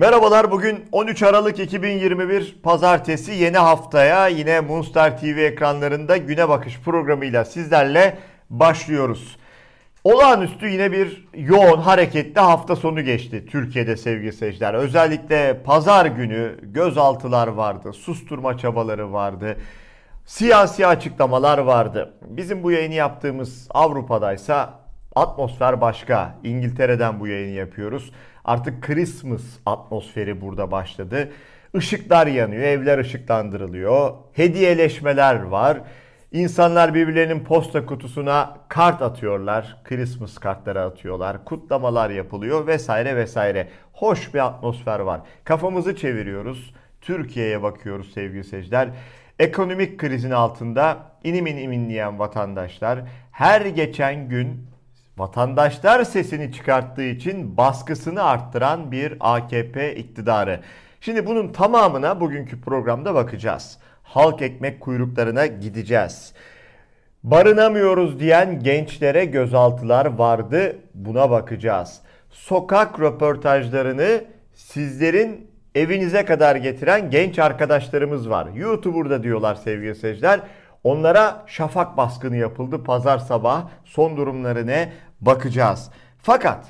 Merhabalar bugün 13 Aralık 2021 Pazartesi yeni haftaya yine Moonstar TV ekranlarında Güne Bakış programıyla sizlerle başlıyoruz. Olağanüstü yine bir yoğun hareketli hafta sonu geçti Türkiye'de sevgili seyirciler. Özellikle pazar günü gözaltılar vardı, susturma çabaları vardı, siyasi açıklamalar vardı. Bizim bu yayını yaptığımız Avrupa'daysa atmosfer başka. İngiltere'den bu yayını yapıyoruz. Artık Christmas atmosferi burada başladı. Işıklar yanıyor, evler ışıklandırılıyor. Hediyeleşmeler var. İnsanlar birbirlerinin posta kutusuna kart atıyorlar. Christmas kartları atıyorlar. Kutlamalar yapılıyor vesaire vesaire. Hoş bir atmosfer var. Kafamızı çeviriyoruz. Türkiye'ye bakıyoruz sevgili seyirciler. Ekonomik krizin altında inim inim inleyen vatandaşlar her geçen gün vatandaşlar sesini çıkarttığı için baskısını arttıran bir AKP iktidarı. Şimdi bunun tamamına bugünkü programda bakacağız. Halk ekmek kuyruklarına gideceğiz. Barınamıyoruz diyen gençlere gözaltılar vardı. Buna bakacağız. Sokak röportajlarını sizlerin evinize kadar getiren genç arkadaşlarımız var. YouTuber'da diyorlar sevgili seyirciler. Onlara şafak baskını yapıldı pazar sabah. Son durumları ne? Bakacağız. Fakat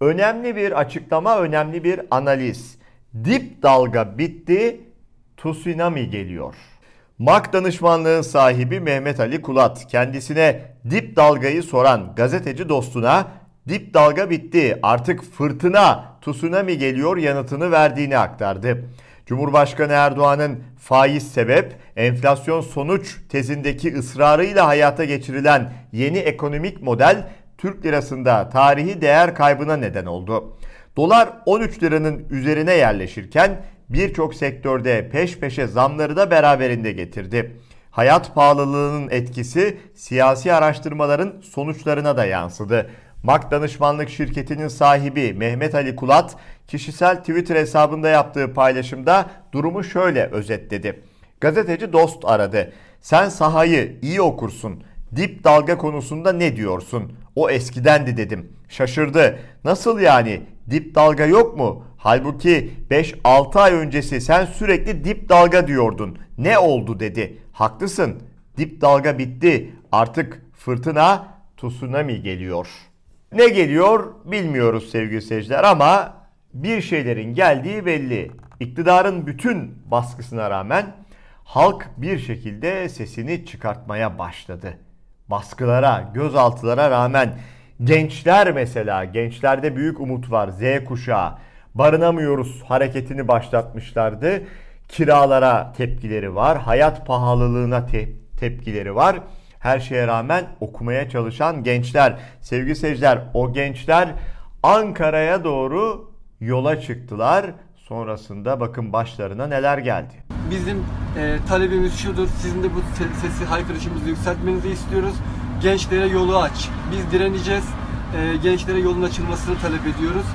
önemli bir açıklama, önemli bir analiz. Dip dalga bitti, tsunami geliyor. MAK danışmanlığın sahibi Mehmet Ali Kulat kendisine dip dalgayı soran gazeteci dostuna dip dalga bitti artık fırtına tsunami geliyor yanıtını verdiğini aktardı. Cumhurbaşkanı Erdoğan'ın faiz sebep, enflasyon sonuç tezindeki ısrarıyla hayata geçirilen yeni ekonomik model Türk lirasında tarihi değer kaybına neden oldu. Dolar 13 liranın üzerine yerleşirken birçok sektörde peş peşe zamları da beraberinde getirdi. Hayat pahalılığının etkisi siyasi araştırmaların sonuçlarına da yansıdı. MAK danışmanlık şirketinin sahibi Mehmet Ali Kulat kişisel Twitter hesabında yaptığı paylaşımda durumu şöyle özetledi. Gazeteci dost aradı. Sen sahayı iyi okursun. Dip dalga konusunda ne diyorsun? O eskidendi dedim. Şaşırdı. Nasıl yani? Dip dalga yok mu? Halbuki 5-6 ay öncesi sen sürekli dip dalga diyordun. Ne oldu dedi. Haklısın. Dip dalga bitti. Artık fırtına tsunami geliyor. Ne geliyor bilmiyoruz sevgili seyirciler ama bir şeylerin geldiği belli. İktidarın bütün baskısına rağmen halk bir şekilde sesini çıkartmaya başladı. Baskılara, gözaltılara rağmen gençler mesela, gençlerde büyük umut var. Z kuşağı barınamıyoruz hareketini başlatmışlardı. Kiralara tepkileri var, hayat pahalılığına te- tepkileri var. Her şeye rağmen okumaya çalışan gençler, sevgili seyirciler o gençler Ankara'ya doğru yola çıktılar. Sonrasında bakın başlarına neler geldi. Bizim e, talebimiz şudur. Sizin de bu se- sesi haykırışımızı yükseltmenizi istiyoruz. Gençlere yolu aç. Biz direneceğiz. E, gençlere yolun açılmasını talep ediyoruz.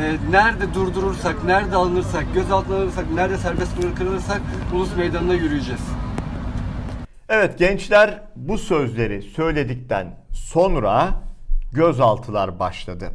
E, nerede durdurursak, nerede alınırsak, gözaltına alınırsak, nerede serbest bırakılırsak ulus meydanına yürüyeceğiz. Evet gençler bu sözleri söyledikten sonra gözaltılar başladı.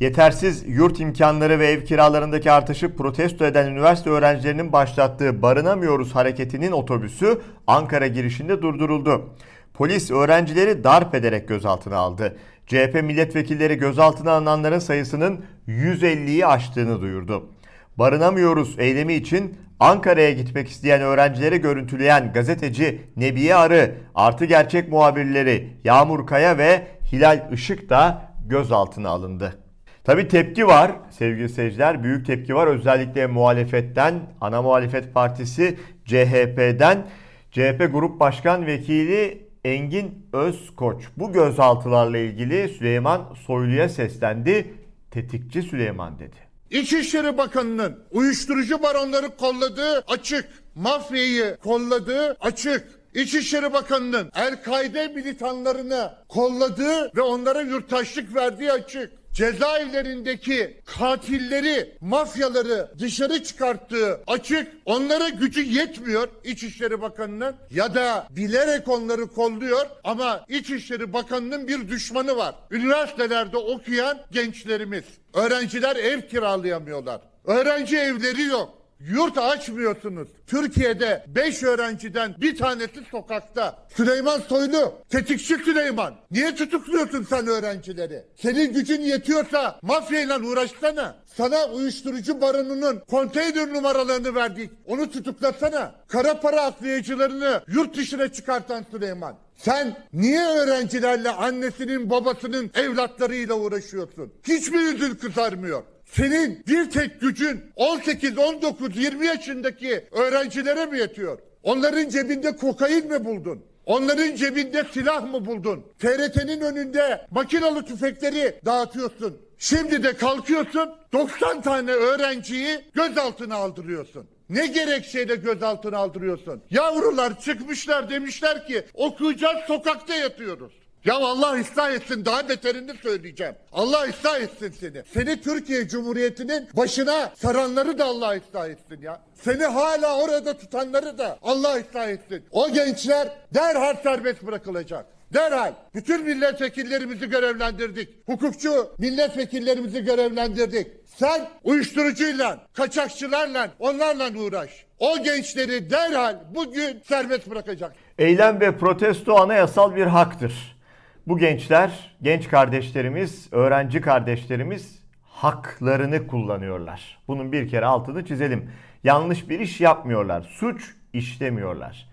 Yetersiz yurt imkanları ve ev kiralarındaki artışı protesto eden üniversite öğrencilerinin başlattığı Barınamıyoruz hareketinin otobüsü Ankara girişinde durduruldu. Polis öğrencileri darp ederek gözaltına aldı. CHP milletvekilleri gözaltına alınanların sayısının 150'yi aştığını duyurdu. Barınamıyoruz eylemi için Ankara'ya gitmek isteyen öğrencileri görüntüleyen gazeteci Nebiye Arı, artı gerçek muhabirleri Yağmur Kaya ve Hilal Işık da gözaltına alındı. Tabi tepki var sevgili seyirciler. Büyük tepki var özellikle muhalefetten, ana muhalefet partisi CHP'den. CHP Grup Başkan Vekili Engin Özkoç bu gözaltılarla ilgili Süleyman Soylu'ya seslendi. Tetikçi Süleyman dedi. İçişleri Bakanı'nın uyuşturucu baronları kolladığı açık. Mafyayı kolladığı açık. İçişleri Bakanı'nın El-Kaide militanlarını kolladığı ve onlara yurttaşlık verdiği açık. Cezaevlerindeki katilleri, mafyaları dışarı çıkarttığı açık. Onlara gücü yetmiyor İçişleri Bakanı'nın ya da bilerek onları kolluyor ama İçişleri Bakanı'nın bir düşmanı var. Üniversitelerde okuyan gençlerimiz. Öğrenciler ev kiralayamıyorlar. Öğrenci evleri yok. Yurt açmıyorsunuz. Türkiye'de 5 öğrenciden bir tanesi sokakta. Süleyman Soylu, tetikçi Süleyman. Niye tutukluyorsun sen öğrencileri? Senin gücün yetiyorsa mafyayla uğraşsana. Sana uyuşturucu baronunun konteyner numaralarını verdik. Onu tutuklasana. Kara para aklayıcılarını yurt dışına çıkartan Süleyman. Sen niye öğrencilerle annesinin babasının evlatlarıyla uğraşıyorsun? Hiç mi yüzün kızarmıyor? Senin bir tek gücün 18, 19, 20 yaşındaki öğrencilere mi yetiyor? Onların cebinde kokain mi buldun? Onların cebinde silah mı buldun? TRT'nin önünde makinalı tüfekleri dağıtıyorsun. Şimdi de kalkıyorsun 90 tane öğrenciyi gözaltına aldırıyorsun. Ne gerekçeyle gözaltına aldırıyorsun? Yavrular çıkmışlar demişler ki okuyacağız sokakta yatıyoruz. Ya Allah ıslah etsin daha beterini söyleyeceğim. Allah ıslah etsin seni. Seni Türkiye Cumhuriyeti'nin başına saranları da Allah ıslah etsin ya. Seni hala orada tutanları da Allah ıslah etsin. O gençler derhal serbest bırakılacak. Derhal bütün milletvekillerimizi görevlendirdik. Hukukçu milletvekillerimizi görevlendirdik. Sen uyuşturucuyla, kaçakçılarla, onlarla uğraş. O gençleri derhal bugün serbest bırakacak. Eylem ve protesto anayasal bir haktır. Bu gençler, genç kardeşlerimiz, öğrenci kardeşlerimiz haklarını kullanıyorlar. Bunun bir kere altını çizelim. Yanlış bir iş yapmıyorlar. Suç işlemiyorlar.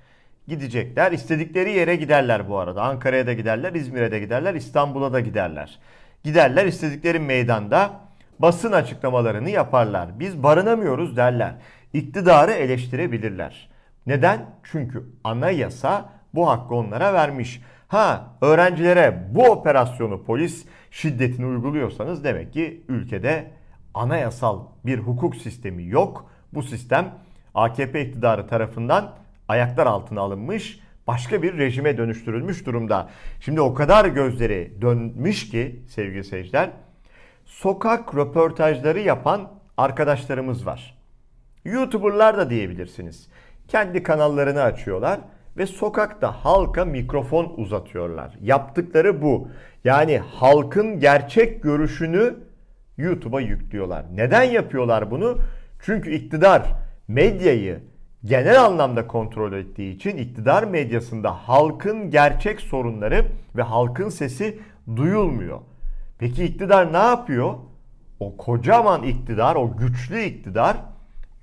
Gidecekler. istedikleri yere giderler bu arada. Ankara'ya da giderler, İzmir'e de giderler, İstanbul'a da giderler. Giderler istedikleri meydanda basın açıklamalarını yaparlar. Biz barınamıyoruz derler. İktidarı eleştirebilirler. Neden? Çünkü anayasa bu hakkı onlara vermiş. Ha öğrencilere bu operasyonu polis şiddetini uyguluyorsanız demek ki ülkede anayasal bir hukuk sistemi yok. Bu sistem AKP iktidarı tarafından ayaklar altına alınmış, başka bir rejime dönüştürülmüş durumda. Şimdi o kadar gözleri dönmüş ki sevgili seyirciler, sokak röportajları yapan arkadaşlarımız var. YouTuber'lar da diyebilirsiniz. Kendi kanallarını açıyorlar ve sokakta halka mikrofon uzatıyorlar. Yaptıkları bu. Yani halkın gerçek görüşünü YouTube'a yüklüyorlar. Neden yapıyorlar bunu? Çünkü iktidar medyayı genel anlamda kontrol ettiği için iktidar medyasında halkın gerçek sorunları ve halkın sesi duyulmuyor. Peki iktidar ne yapıyor? O kocaman iktidar, o güçlü iktidar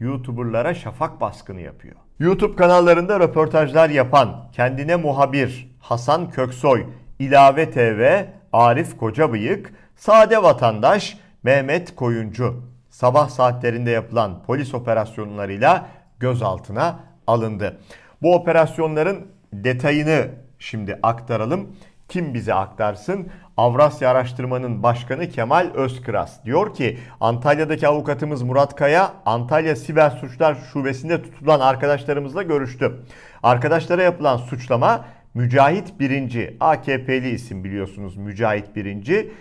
YouTuber'lara şafak baskını yapıyor. YouTube kanallarında röportajlar yapan kendine muhabir Hasan Köksoy, İlave TV, Arif Kocabıyık, Sade Vatandaş, Mehmet Koyuncu sabah saatlerinde yapılan polis operasyonlarıyla gözaltına alındı. Bu operasyonların detayını şimdi aktaralım. Kim bize aktarsın? Avrasya Araştırma'nın başkanı Kemal Özkıras diyor ki Antalya'daki avukatımız Murat Kaya Antalya Siber Suçlar Şubesi'nde tutulan arkadaşlarımızla görüştü. Arkadaşlara yapılan suçlama Mücahit Birinci AKP'li isim biliyorsunuz Mücahit Birinci.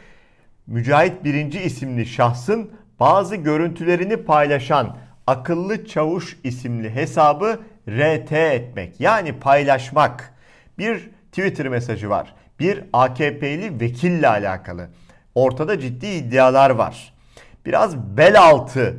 Mücahit Birinci isimli şahsın bazı görüntülerini paylaşan akıllı çavuş isimli hesabı RT etmek yani paylaşmak. Bir Twitter mesajı var bir AKP'li vekille alakalı. Ortada ciddi iddialar var. Biraz bel altı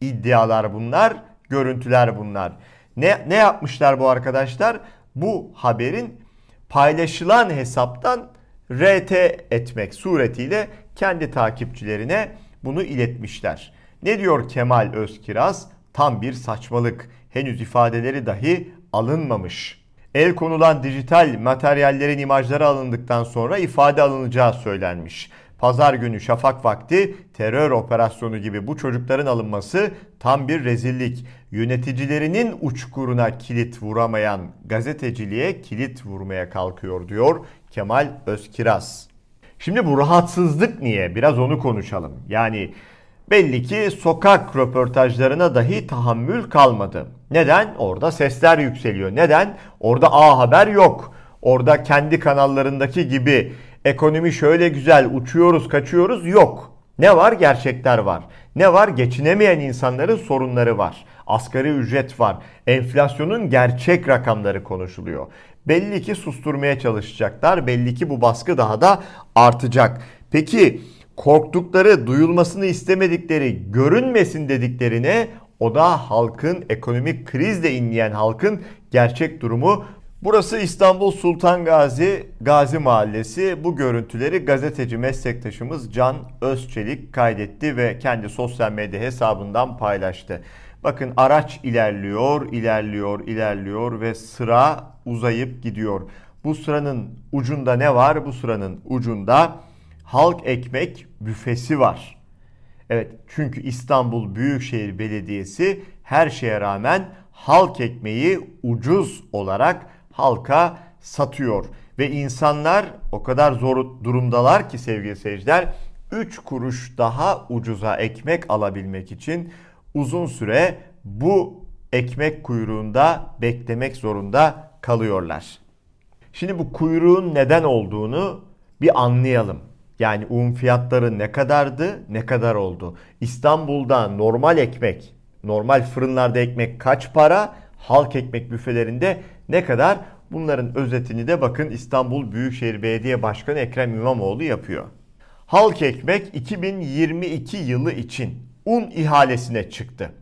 iddialar bunlar, görüntüler bunlar. Ne, ne yapmışlar bu arkadaşlar? Bu haberin paylaşılan hesaptan RT etmek suretiyle kendi takipçilerine bunu iletmişler. Ne diyor Kemal Özkiraz? Tam bir saçmalık. Henüz ifadeleri dahi alınmamış. El konulan dijital materyallerin imajları alındıktan sonra ifade alınacağı söylenmiş. Pazar günü şafak vakti terör operasyonu gibi bu çocukların alınması tam bir rezillik. Yöneticilerinin uçkuruna kilit vuramayan gazeteciliğe kilit vurmaya kalkıyor diyor Kemal Özkiraz. Şimdi bu rahatsızlık niye? Biraz onu konuşalım. Yani belli ki sokak röportajlarına dahi tahammül kalmadı. Neden? Orada sesler yükseliyor. Neden? Orada A Haber yok. Orada kendi kanallarındaki gibi ekonomi şöyle güzel uçuyoruz kaçıyoruz yok. Ne var? Gerçekler var. Ne var? Geçinemeyen insanların sorunları var. Asgari ücret var. Enflasyonun gerçek rakamları konuşuluyor. Belli ki susturmaya çalışacaklar. Belli ki bu baskı daha da artacak. Peki korktukları, duyulmasını istemedikleri, görünmesin dediklerine o da halkın ekonomik krizle inleyen halkın gerçek durumu. Burası İstanbul Sultan Gazi Gazi Mahallesi. Bu görüntüleri gazeteci meslektaşımız Can Özçelik kaydetti ve kendi sosyal medya hesabından paylaştı. Bakın araç ilerliyor, ilerliyor, ilerliyor ve sıra uzayıp gidiyor. Bu sıranın ucunda ne var? Bu sıranın ucunda halk ekmek büfesi var. Evet çünkü İstanbul Büyükşehir Belediyesi her şeye rağmen halk ekmeği ucuz olarak halka satıyor. Ve insanlar o kadar zor durumdalar ki sevgili seyirciler 3 kuruş daha ucuza ekmek alabilmek için uzun süre bu ekmek kuyruğunda beklemek zorunda kalıyorlar. Şimdi bu kuyruğun neden olduğunu bir anlayalım. Yani un fiyatları ne kadardı, ne kadar oldu? İstanbul'da normal ekmek, normal fırınlarda ekmek kaç para? Halk ekmek büfelerinde ne kadar? Bunların özetini de bakın İstanbul Büyükşehir Belediye Başkanı Ekrem İmamoğlu yapıyor. Halk ekmek 2022 yılı için un ihalesine çıktı.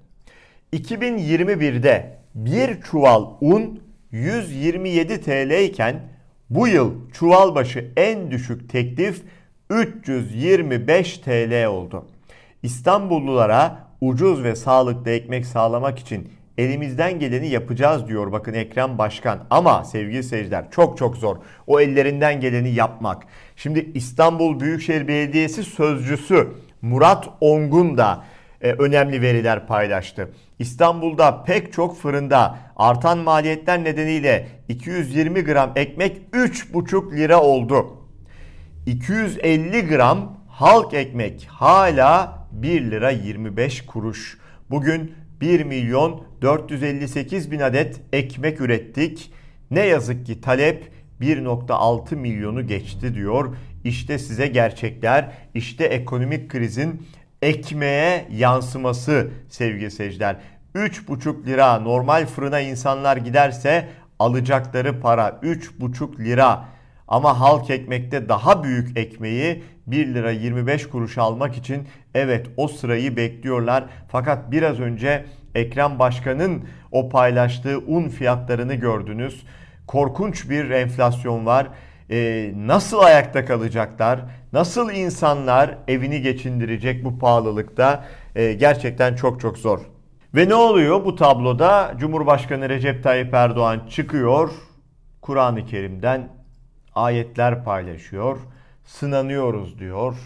2021'de bir çuval un 127 TL iken bu yıl çuval başı en düşük teklif 325 TL oldu. İstanbullulara ucuz ve sağlıklı ekmek sağlamak için elimizden geleni yapacağız diyor bakın Ekrem Başkan. Ama sevgili seyirciler çok çok zor o ellerinden geleni yapmak. Şimdi İstanbul Büyükşehir Belediyesi sözcüsü Murat Ongun da e, önemli veriler paylaştı. İstanbul'da pek çok fırında artan maliyetler nedeniyle 220 gram ekmek 3,5 lira oldu. 250 gram halk ekmek hala 1 lira 25 kuruş. Bugün 1 milyon 458 bin adet ekmek ürettik. Ne yazık ki talep 1.6 milyonu geçti diyor. İşte size gerçekler, işte ekonomik krizin ekmeğe yansıması sevgili seyirciler. 3,5 lira normal fırına insanlar giderse alacakları para 3,5 lira. Ama halk ekmekte daha büyük ekmeği 1 lira 25 kuruş almak için evet o sırayı bekliyorlar. Fakat biraz önce Ekrem Başkan'ın o paylaştığı un fiyatlarını gördünüz. Korkunç bir enflasyon var. Ee, nasıl ayakta kalacaklar? Nasıl insanlar evini geçindirecek bu pahalılıkta? Ee, gerçekten çok çok zor. Ve ne oluyor bu tabloda? Cumhurbaşkanı Recep Tayyip Erdoğan çıkıyor. Kur'an-ı Kerim'den ayetler paylaşıyor. Sınanıyoruz diyor.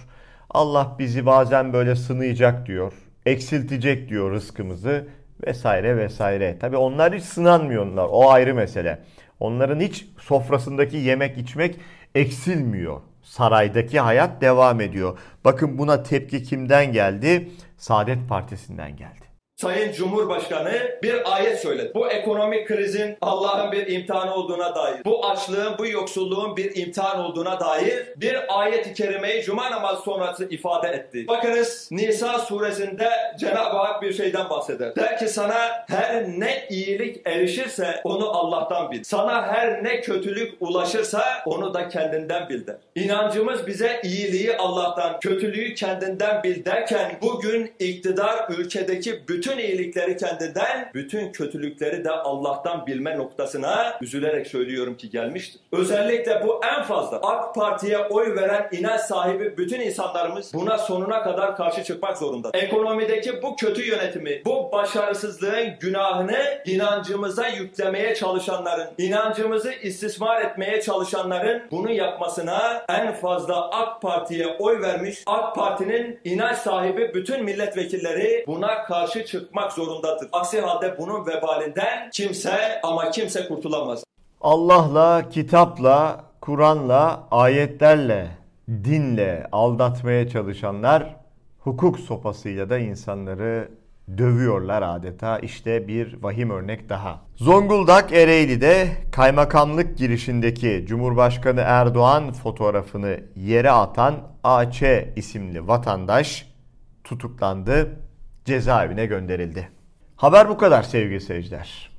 Allah bizi bazen böyle sınayacak diyor. Eksiltecek diyor rızkımızı vesaire vesaire. Tabi onlar hiç sınanmıyorlar. O ayrı mesele. Onların hiç sofrasındaki yemek içmek eksilmiyor. Saraydaki hayat devam ediyor. Bakın buna tepki kimden geldi? Saadet Partisi'nden geldi. Sayın Cumhurbaşkanı bir ayet söyledi. Bu ekonomik krizin Allah'ın bir imtihanı olduğuna dair, bu açlığın, bu yoksulluğun bir imtihan olduğuna dair bir ayet-i kerimeyi cuma namazı sonrası ifade etti. Bakınız Nisa suresinde Cenab-ı Hak bir şeyden bahseder. Der ki sana her ne iyilik erişirse onu Allah'tan bil. Sana her ne kötülük ulaşırsa onu da kendinden bil der. İnancımız bize iyiliği Allah'tan, kötülüğü kendinden bil derken bugün iktidar ülkedeki bütün bütün iyilikleri kendinden, bütün kötülükleri de Allah'tan bilme noktasına üzülerek söylüyorum ki gelmiştir. Özellikle bu en fazla AK Parti'ye oy veren inanç sahibi bütün insanlarımız buna sonuna kadar karşı çıkmak zorunda. Ekonomideki bu kötü yönetimi, bu başarısızlığın günahını inancımıza yüklemeye çalışanların, inancımızı istismar etmeye çalışanların bunu yapmasına en fazla AK Parti'ye oy vermiş, AK Parti'nin inanç sahibi bütün milletvekilleri buna karşı çık çıkmak zorundadır. Aksi halde bunun vebalinden kimse ama kimse kurtulamaz. Allah'la, kitapla, Kur'an'la, ayetlerle, dinle aldatmaya çalışanlar hukuk sopasıyla da insanları dövüyorlar adeta. İşte bir vahim örnek daha. Zonguldak Ereğli'de kaymakamlık girişindeki Cumhurbaşkanı Erdoğan fotoğrafını yere atan AÇ isimli vatandaş tutuklandı cezaevine gönderildi. Haber bu kadar sevgili seyirciler.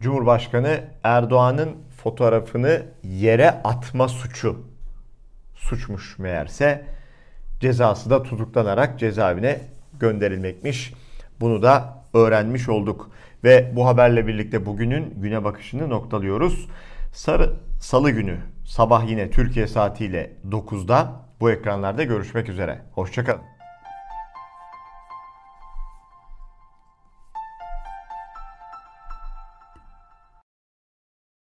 Cumhurbaşkanı Erdoğan'ın fotoğrafını yere atma suçu suçmuş meğerse cezası da tutuklanarak cezaevine gönderilmekmiş. Bunu da öğrenmiş olduk. Ve bu haberle birlikte bugünün güne bakışını noktalıyoruz. Sarı, Salı günü sabah yine Türkiye saatiyle 9'da bu ekranlarda görüşmek üzere. Hoşçakalın.